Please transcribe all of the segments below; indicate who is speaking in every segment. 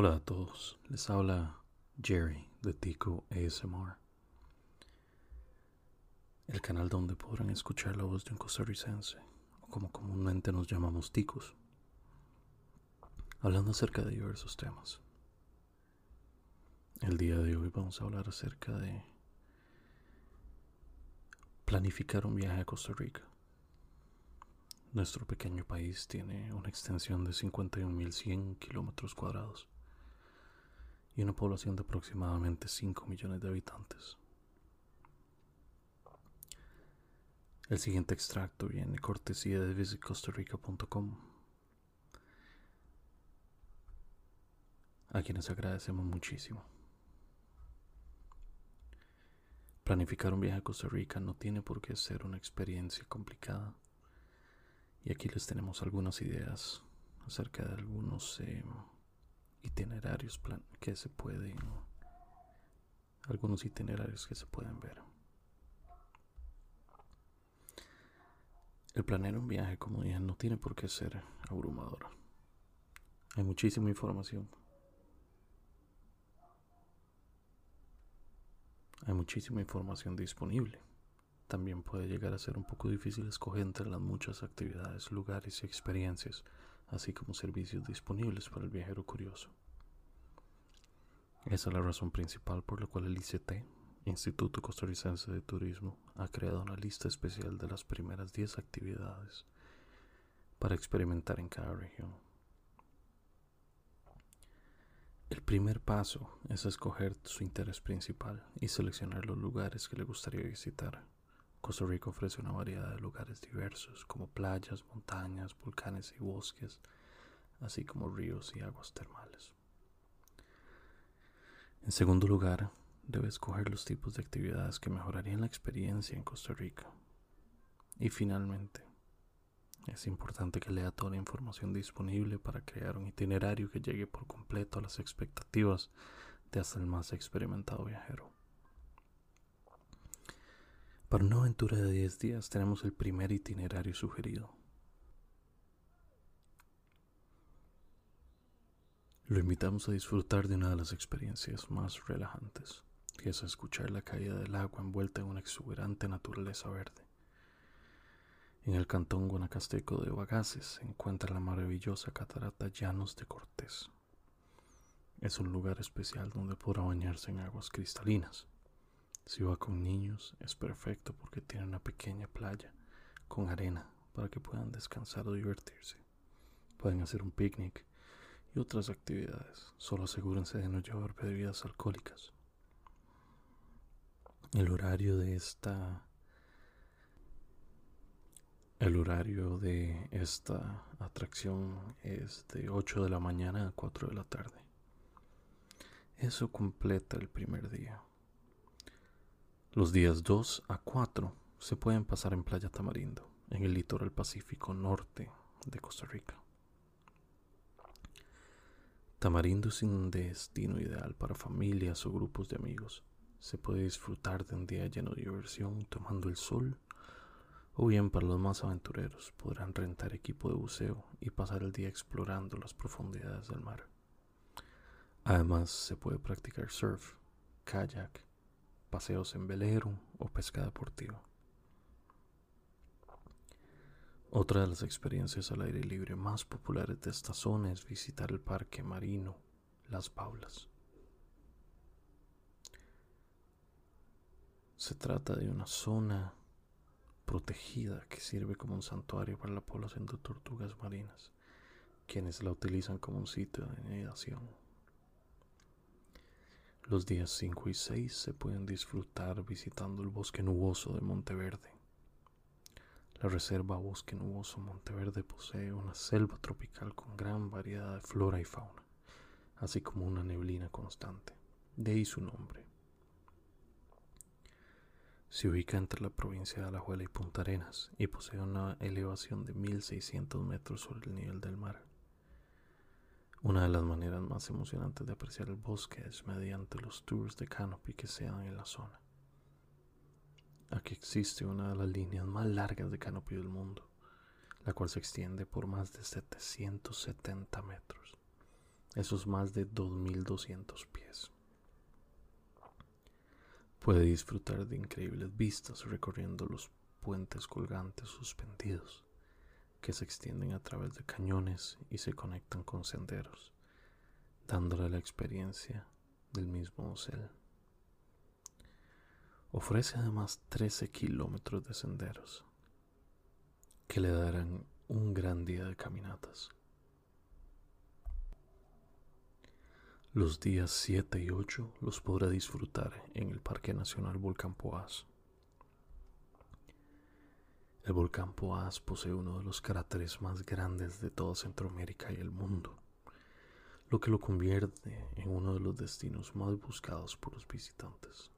Speaker 1: Hola a todos, les habla Jerry de Tico ASMR, el canal donde podrán escuchar la voz de un costarricense, o como comúnmente nos llamamos ticos, hablando acerca de diversos temas. El día de hoy vamos a hablar acerca de planificar un viaje a Costa Rica. Nuestro pequeño país tiene una extensión de 51.100 kilómetros cuadrados y una población de aproximadamente 5 millones de habitantes. El siguiente extracto viene cortesía de visitcostarica.com, a quienes agradecemos muchísimo. Planificar un viaje a Costa Rica no tiene por qué ser una experiencia complicada. Y aquí les tenemos algunas ideas acerca de algunos eh, itinerarios que se pueden, algunos itinerarios que se pueden ver. El planear un viaje, como dije, no tiene por qué ser abrumador. Hay muchísima información Hay muchísima información disponible. También puede llegar a ser un poco difícil escoger entre las muchas actividades, lugares y experiencias, así como servicios disponibles para el viajero curioso. Esa es la razón principal por la cual el ICT, Instituto Costarricense de Turismo, ha creado una lista especial de las primeras 10 actividades para experimentar en cada región. El primer paso es escoger su interés principal y seleccionar los lugares que le gustaría visitar. Costa Rica ofrece una variedad de lugares diversos como playas, montañas, volcanes y bosques, así como ríos y aguas termales. En segundo lugar, debe escoger los tipos de actividades que mejorarían la experiencia en Costa Rica. Y finalmente, es importante que lea toda la información disponible para crear un itinerario que llegue por completo a las expectativas de hasta el más experimentado viajero. Para una aventura de 10 días tenemos el primer itinerario sugerido. Lo invitamos a disfrutar de una de las experiencias más relajantes, que es escuchar la caída del agua envuelta en una exuberante naturaleza verde. En el cantón guanacasteco de Bagaces se encuentra la maravillosa catarata Llanos de Cortés. Es un lugar especial donde podrá bañarse en aguas cristalinas. Si va con niños es perfecto porque tiene una pequeña playa con arena para que puedan descansar o divertirse. Pueden hacer un picnic y otras actividades. Solo asegúrense de no llevar bebidas alcohólicas. El horario de esta el horario de esta atracción es de 8 de la mañana a 4 de la tarde. Eso completa el primer día. Los días 2 a 4 se pueden pasar en Playa Tamarindo, en el litoral pacífico norte de Costa Rica. Tamarindo es un destino ideal para familias o grupos de amigos. Se puede disfrutar de un día lleno de diversión tomando el sol o bien para los más aventureros podrán rentar equipo de buceo y pasar el día explorando las profundidades del mar. Además se puede practicar surf, kayak, paseos en velero o pesca deportiva. Otra de las experiencias al aire libre más populares de esta zona es visitar el parque marino Las Paulas. Se trata de una zona protegida que sirve como un santuario para la población de tortugas marinas, quienes la utilizan como un sitio de nidación. Los días 5 y 6 se pueden disfrutar visitando el bosque nuboso de Monteverde. La reserva Bosque Nuboso Monteverde posee una selva tropical con gran variedad de flora y fauna, así como una neblina constante, de ahí su nombre. Se ubica entre la provincia de Alajuela y Punta Arenas y posee una elevación de 1600 metros sobre el nivel del mar. Una de las maneras más emocionantes de apreciar el bosque es mediante los tours de canopy que se dan en la zona. Aquí existe una de las líneas más largas de canopy del mundo, la cual se extiende por más de 770 metros. esos más de 2.200 pies. Puede disfrutar de increíbles vistas recorriendo los puentes colgantes suspendidos que se extienden a través de cañones y se conectan con senderos, dándole la experiencia del mismo ocel. Ofrece además 13 kilómetros de senderos que le darán un gran día de caminatas. Los días 7 y 8 los podrá disfrutar en el Parque Nacional Volcán Poás. El volcán Poás posee uno de los cráteres más grandes de toda Centroamérica y el mundo, lo que lo convierte en uno de los destinos más buscados por los visitantes.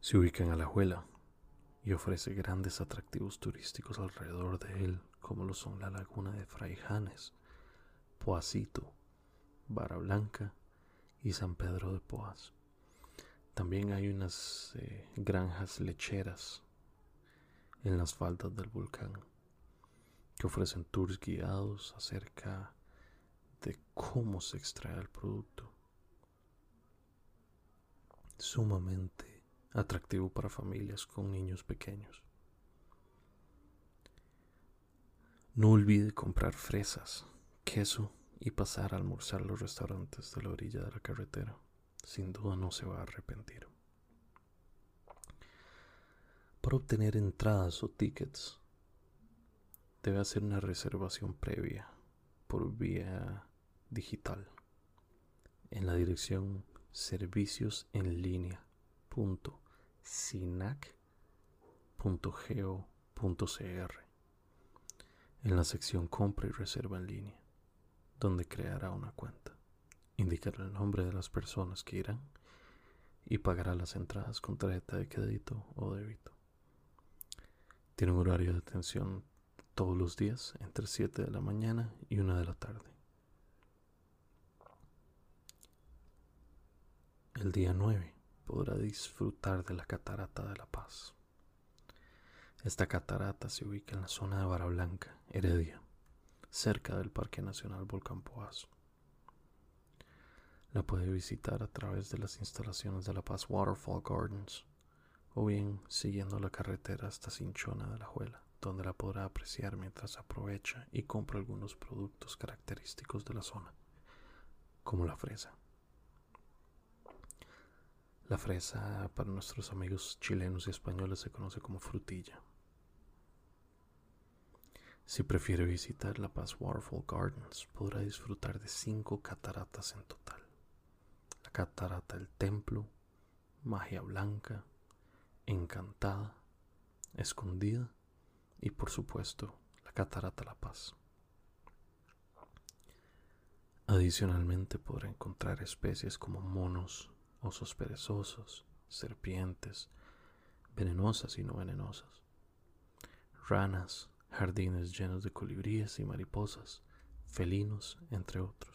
Speaker 1: Se ubica en Alajuela y ofrece grandes atractivos turísticos alrededor de él, como lo son la laguna de Fraijanes, Poacito, Vara Blanca y San Pedro de Poás. También hay unas eh, granjas lecheras en las faldas del volcán que ofrecen tours guiados acerca de cómo se extrae el producto. Sumamente atractivo para familias con niños pequeños. No olvide comprar fresas, queso y pasar a almorzar los restaurantes de la orilla de la carretera. Sin duda no se va a arrepentir. Para obtener entradas o tickets, debe hacer una reservación previa por vía digital en la dirección servicios en la sección compra y reserva en línea donde creará una cuenta. Indicará el nombre de las personas que irán y pagará las entradas con tarjeta de crédito o débito. Tiene un horario de atención todos los días entre 7 de la mañana y 1 de la tarde. El día 9 podrá disfrutar de la Catarata de la Paz. Esta catarata se ubica en la zona de Vara Blanca, Heredia cerca del Parque Nacional Volcán Poás. La puede visitar a través de las instalaciones de La Paz Waterfall Gardens o bien siguiendo la carretera hasta Cinchona de la Juela, donde la podrá apreciar mientras aprovecha y compra algunos productos característicos de la zona, como la fresa. La fresa para nuestros amigos chilenos y españoles se conoce como frutilla. Si prefiere visitar La Paz Waterfall Gardens, podrá disfrutar de cinco cataratas en total. La catarata del templo, magia blanca, encantada, escondida y por supuesto la catarata La Paz. Adicionalmente podrá encontrar especies como monos, osos perezosos, serpientes, venenosas y no venenosas, ranas, jardines llenos de colibríes y mariposas, felinos, entre otros.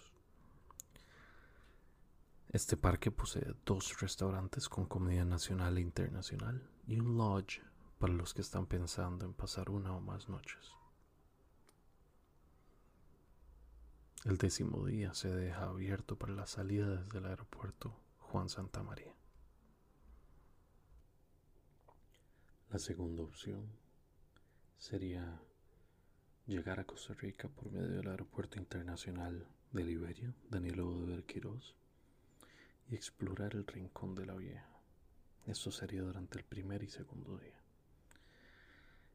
Speaker 1: Este parque posee dos restaurantes con comida nacional e internacional y un lodge para los que están pensando en pasar una o más noches. El décimo día se deja abierto para la salida desde el aeropuerto Juan Santa María. La segunda opción sería llegar a Costa Rica por medio del Aeropuerto Internacional de Liberia, Danilo de Quirós, y explorar el Rincón de la Vieja. Esto sería durante el primer y segundo día.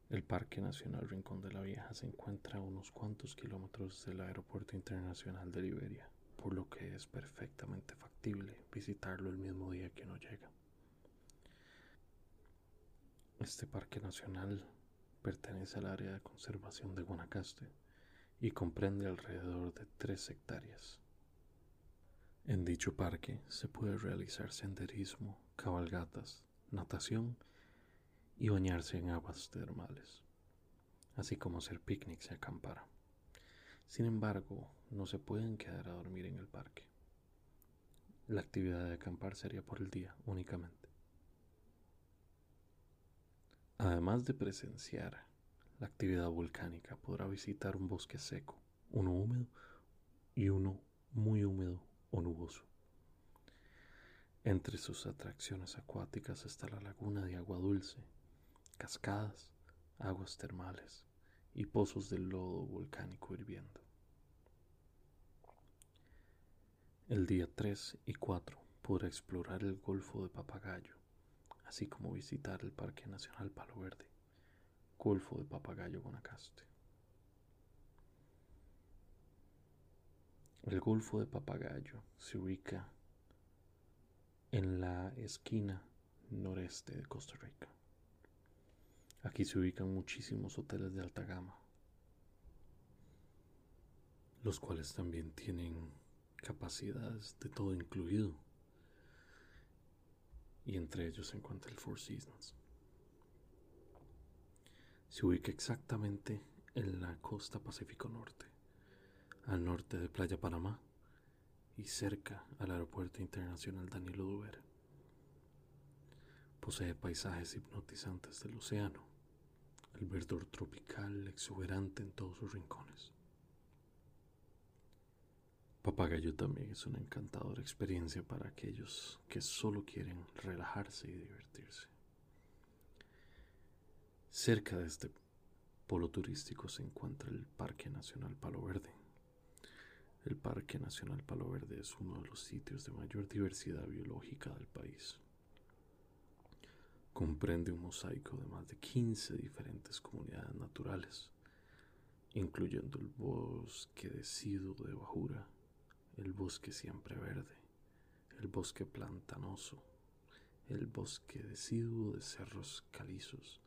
Speaker 1: El Parque Nacional Rincón de la Vieja se encuentra a unos cuantos kilómetros del Aeropuerto Internacional de Liberia, por lo que es perfectamente factible visitarlo el mismo día que uno llega. Este parque nacional pertenece al área de conservación de Guanacaste y comprende alrededor de tres hectáreas. En dicho parque se puede realizar senderismo, cabalgatas, natación y bañarse en aguas termales, así como hacer picnics y acampar. Sin embargo, no se pueden quedar a dormir en el parque. La actividad de acampar sería por el día únicamente. Además de presenciar la actividad volcánica, podrá visitar un bosque seco, uno húmedo y uno muy húmedo o nuboso. Entre sus atracciones acuáticas está la laguna de agua dulce, cascadas, aguas termales y pozos de lodo volcánico hirviendo. El día 3 y 4 podrá explorar el Golfo de Papagayo, así como visitar el Parque Nacional Palo Verde, Golfo de Papagayo Guanacaste. El Golfo de Papagayo se ubica en la esquina noreste de Costa Rica. Aquí se ubican muchísimos hoteles de alta gama, los cuales también tienen capacidades de todo incluido. Y entre ellos se encuentra el Four Seasons. Se ubica exactamente en la costa Pacífico Norte al norte de Playa Panamá y cerca al Aeropuerto Internacional Danilo Duver. Posee paisajes hipnotizantes del océano, el verdor tropical exuberante en todos sus rincones. Papagayo también es una encantadora experiencia para aquellos que solo quieren relajarse y divertirse. Cerca de este polo turístico se encuentra el Parque Nacional Palo Verde, el Parque Nacional Palo Verde es uno de los sitios de mayor diversidad biológica del país. Comprende un mosaico de más de 15 diferentes comunidades naturales, incluyendo el bosque deciduo de Bajura, el bosque siempre verde, el bosque plantanoso, el bosque deciduo de cerros calizos,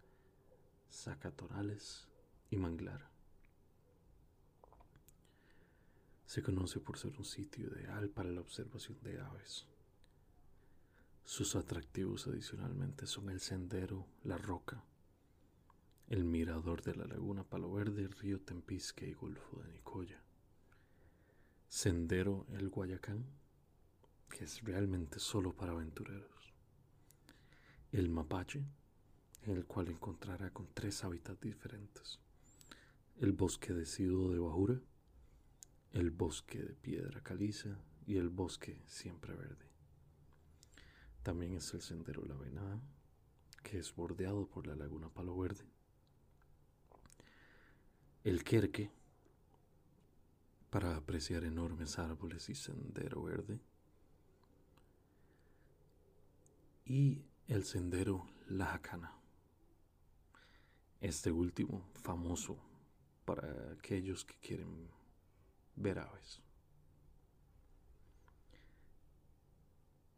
Speaker 1: zacatonales y manglar. Se conoce por ser un sitio ideal para la observación de aves. Sus atractivos adicionalmente son el sendero La Roca, el mirador de la laguna Palo Verde, río Tempisque y Golfo de Nicoya. Sendero El Guayacán, que es realmente solo para aventureros. El Mapache, en el cual encontrará con tres hábitats diferentes. El bosque deciduo de Bajura, el bosque de piedra caliza y el bosque siempre verde. También es el sendero La Venada, que es bordeado por la laguna Palo Verde. El Querque, para apreciar enormes árboles y sendero verde. Y el sendero La Jacana. Este último famoso para aquellos que quieren ver aves.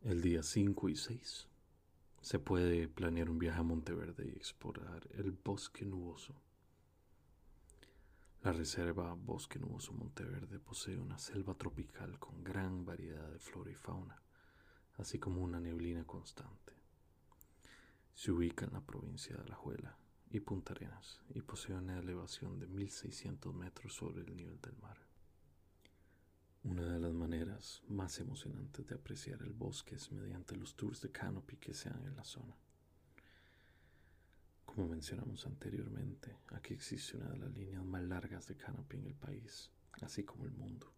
Speaker 1: El día 5 y 6 se puede planear un viaje a Monteverde y explorar el bosque nuboso. La reserva Bosque Nuboso Monteverde posee una selva tropical con gran variedad de flora y fauna, así como una neblina constante. Se ubica en la provincia de Alajuela y Punta Arenas y posee una elevación de 1600 metros sobre el nivel del mar. Una de las maneras más emocionantes de apreciar el bosque es mediante los tours de canopy que se dan en la zona. Como mencionamos anteriormente, aquí existe una de las líneas más largas de canopy en el país, así como el mundo,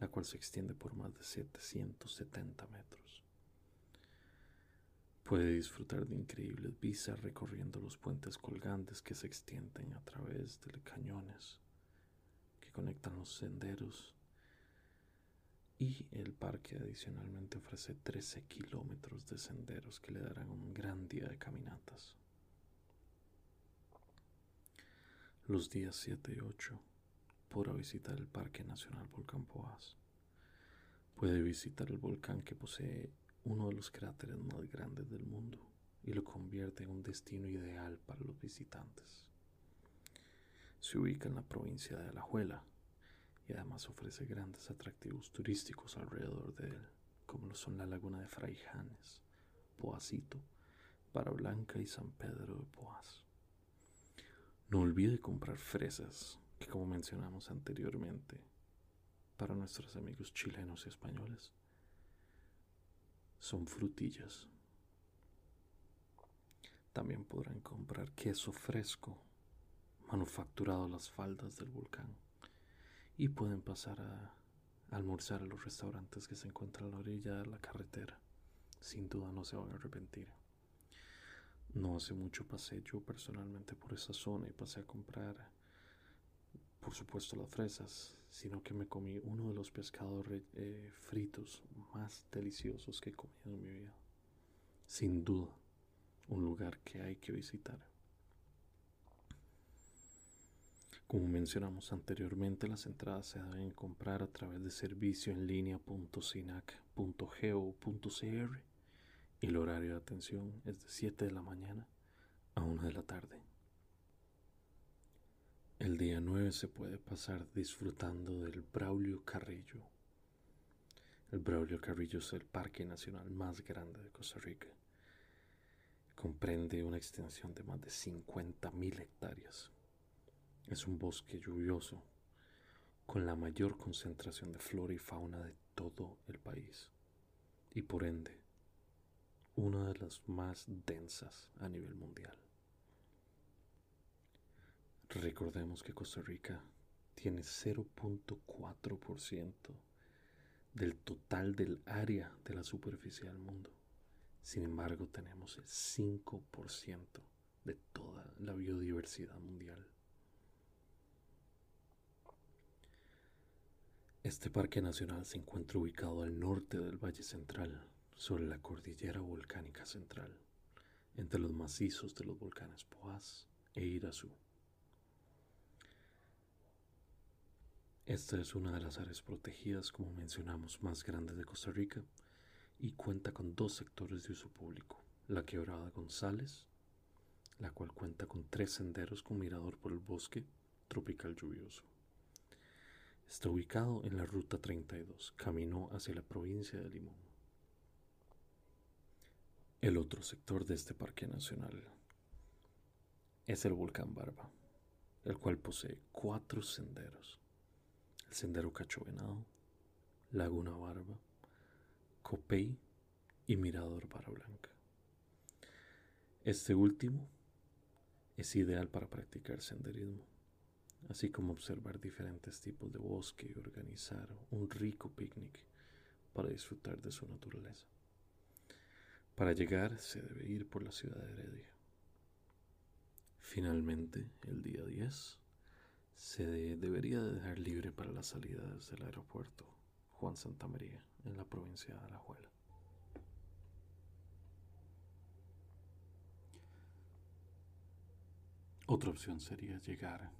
Speaker 1: la cual se extiende por más de 770 metros. Puede disfrutar de increíbles vistas recorriendo los puentes colgantes que se extienden a través de cañones que conectan los senderos y el parque adicionalmente ofrece 13 kilómetros de senderos que le darán un gran día de caminatas. Los días 7 y 8 podrá visitar el Parque Nacional Volcán Poás. Puede visitar el volcán que posee uno de los cráteres más grandes del mundo y lo convierte en un destino ideal para los visitantes. Se ubica en la provincia de Alajuela, además ofrece grandes atractivos turísticos alrededor de él, como lo son la laguna de Fraijanes, Poacito, Blanca y San Pedro de Poás. No olvide comprar fresas, que como mencionamos anteriormente, para nuestros amigos chilenos y españoles, son frutillas. También podrán comprar queso fresco, manufacturado a las faldas del volcán y pueden pasar a almorzar a los restaurantes que se encuentran a la orilla de la carretera. Sin duda no se van a arrepentir. No hace mucho pasé yo personalmente por esa zona y pasé a comprar, por supuesto, las fresas, sino que me comí uno de los pescados eh, fritos más deliciosos que he comido en mi vida. Sin duda, un lugar que hay que visitar. Como mencionamos anteriormente, las entradas se deben comprar a través de servicio en línea.sinac.go.cr y el horario de atención es de 7 de la mañana a 1 de la tarde. El día 9 se puede pasar disfrutando del Braulio Carrillo. El Braulio Carrillo es el parque nacional más grande de Costa Rica. Comprende una extensión de más de 50.000 hectáreas. Es un bosque lluvioso con la mayor concentración de flora y fauna de todo el país y por ende una de las más densas a nivel mundial. Recordemos que Costa Rica tiene 0.4% del total del área de la superficie del mundo. Sin embargo, tenemos el 5% de toda la biodiversidad mundial. Este parque nacional se encuentra ubicado al norte del Valle Central, sobre la cordillera volcánica central, entre los macizos de los volcanes Poás e Irazú. Esta es una de las áreas protegidas, como mencionamos, más grandes de Costa Rica y cuenta con dos sectores de uso público, la quebrada González, la cual cuenta con tres senderos con mirador por el bosque tropical lluvioso. Está ubicado en la Ruta 32, camino hacia la provincia de Limón. El otro sector de este parque nacional es el volcán Barba, el cual posee cuatro senderos. El sendero Cachovenado, Laguna Barba, Copey y Mirador Barra Blanca. Este último es ideal para practicar senderismo, así como observar diferentes tipos de bosque y organizar un rico picnic para disfrutar de su naturaleza. Para llegar se debe ir por la ciudad de Heredia. Finalmente, el día 10, se debería dejar libre para las salidas del aeropuerto Juan Santa María en la provincia de Alajuela. Otra opción sería llegar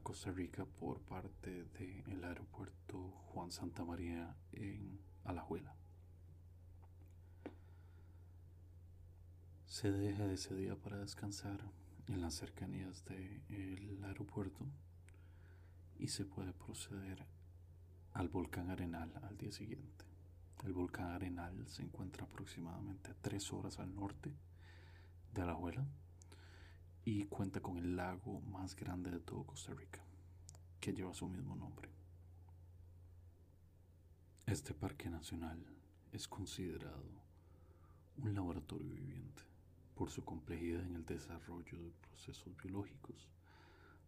Speaker 1: Costa Rica por parte del aeropuerto Juan Santa María en Alajuela. Se deja ese día para descansar en las cercanías del aeropuerto y se puede proceder al volcán Arenal al día siguiente. El volcán Arenal se encuentra aproximadamente a tres horas al norte de Alajuela y cuenta con el lago más grande de todo Costa Rica, que lleva su mismo nombre. Este parque nacional es considerado un laboratorio viviente por su complejidad en el desarrollo de procesos biológicos.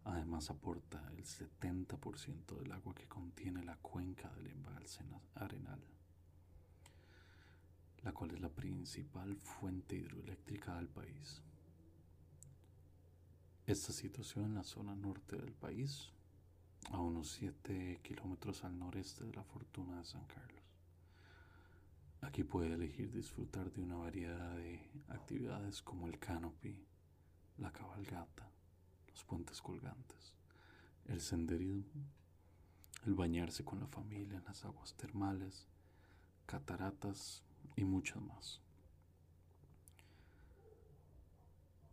Speaker 1: Además aporta el 70% del agua que contiene la cuenca del embalse arenal, la cual es la principal fuente hidroeléctrica del país. Esta situación en la zona norte del país, a unos 7 kilómetros al noreste de la Fortuna de San Carlos. Aquí puede elegir disfrutar de una variedad de actividades como el canopy, la cabalgata, los puentes colgantes, el senderismo, el bañarse con la familia en las aguas termales, cataratas y muchas más.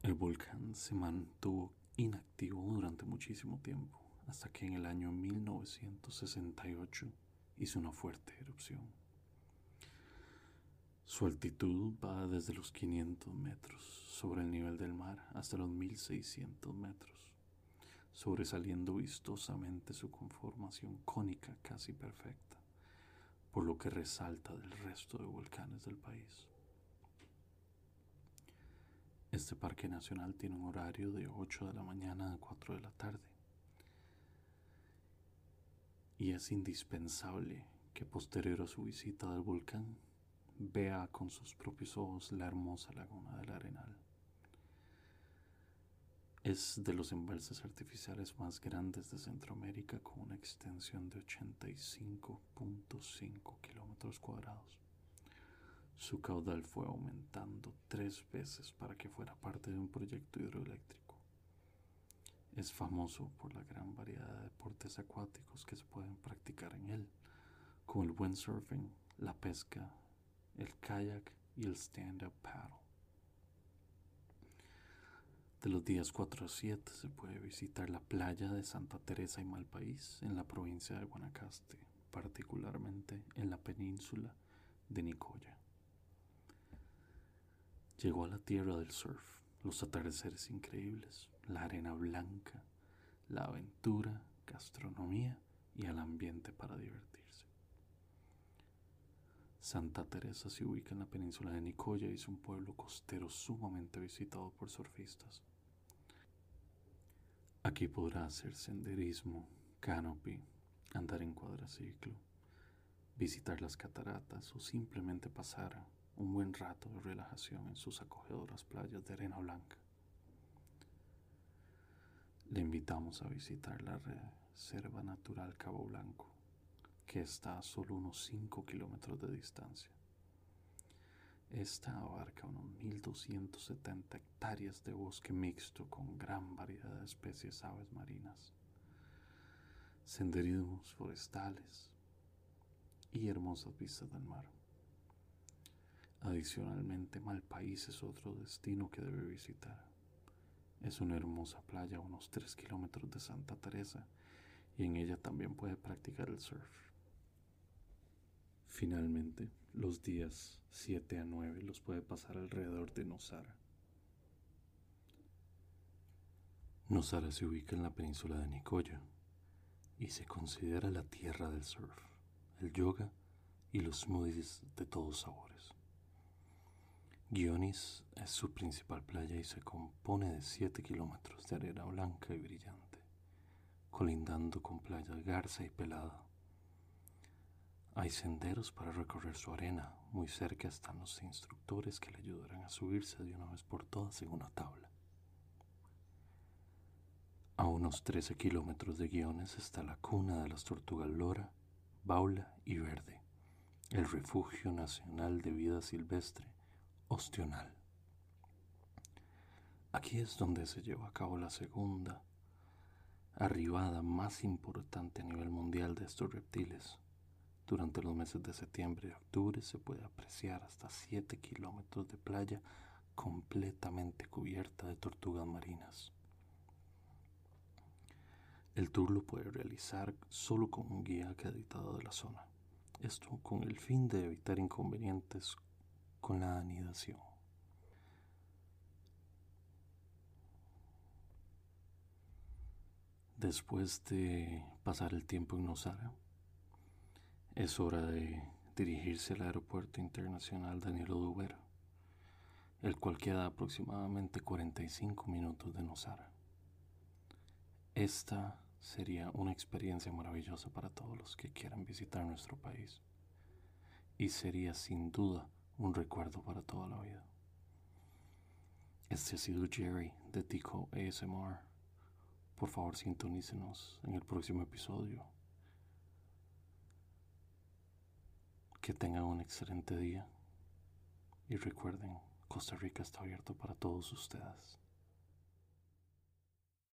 Speaker 1: El volcán se mantuvo inactivo durante muchísimo tiempo, hasta que en el año 1968 hizo una fuerte erupción. Su altitud va desde los 500 metros sobre el nivel del mar hasta los 1600 metros, sobresaliendo vistosamente su conformación cónica casi perfecta, por lo que resalta del resto de volcanes del país. Este parque nacional tiene un horario de 8 de la mañana a 4 de la tarde y es indispensable que posterior a su visita del volcán vea con sus propios ojos la hermosa laguna del Arenal. Es de los embalses artificiales más grandes de Centroamérica con una extensión de 85.5 kilómetros cuadrados. Su caudal fue aumentando tres veces para que fuera parte de un proyecto hidroeléctrico. Es famoso por la gran variedad de deportes acuáticos que se pueden practicar en él, como el windsurfing, la pesca, el kayak y el stand-up paddle. De los días 4 a 7 se puede visitar la playa de Santa Teresa y Malpaís en la provincia de Guanacaste, particularmente en la península de Nicoya. Llegó a la tierra del surf, los atardeceres increíbles, la arena blanca, la aventura, gastronomía y el ambiente para divertirse. Santa Teresa se ubica en la península de Nicoya y es un pueblo costero sumamente visitado por surfistas. Aquí podrá hacer senderismo, canopy, andar en cuadraciclo, visitar las cataratas o simplemente pasar un buen rato de relajación en sus acogedoras playas de arena blanca. Le invitamos a visitar la Reserva Natural Cabo Blanco, que está a solo unos 5 kilómetros de distancia. Esta abarca unos 1.270 hectáreas de bosque mixto con gran variedad de especies aves marinas, senderismos forestales y hermosas vistas del mar. Adicionalmente, Malpaís es otro destino que debe visitar. Es una hermosa playa a unos 3 kilómetros de Santa Teresa y en ella también puede practicar el surf. Finalmente, los días 7 a 9 los puede pasar alrededor de Nosara. Nosara se ubica en la península de Nicoya y se considera la tierra del surf, el yoga y los smoothies de todos sabores. Guionis es su principal playa y se compone de 7 kilómetros de arena blanca y brillante, colindando con playas Garza y Pelada. Hay senderos para recorrer su arena, muy cerca están los instructores que le ayudarán a subirse de una vez por todas en una tabla. A unos 13 kilómetros de Guiones está la cuna de las tortugas lora, baula y verde, el refugio nacional de vida silvestre ostional. Aquí es donde se lleva a cabo la segunda arribada más importante a nivel mundial de estos reptiles. Durante los meses de septiembre y octubre se puede apreciar hasta 7 kilómetros de playa completamente cubierta de tortugas marinas. El tour lo puede realizar solo con un guía acreditado de la zona. Esto con el fin de evitar inconvenientes con la anidación. Después de pasar el tiempo en Nosara, es hora de dirigirse al Aeropuerto Internacional Daniel Oduber, el cual queda aproximadamente 45 minutos de Nosara. Esta sería una experiencia maravillosa para todos los que quieran visitar nuestro país y sería sin duda un recuerdo para toda la vida. Este ha sido Jerry de Tico ASMR. Por favor, sintonícenos en el próximo episodio. Que tengan un excelente día. Y recuerden, Costa Rica está abierto para todos ustedes.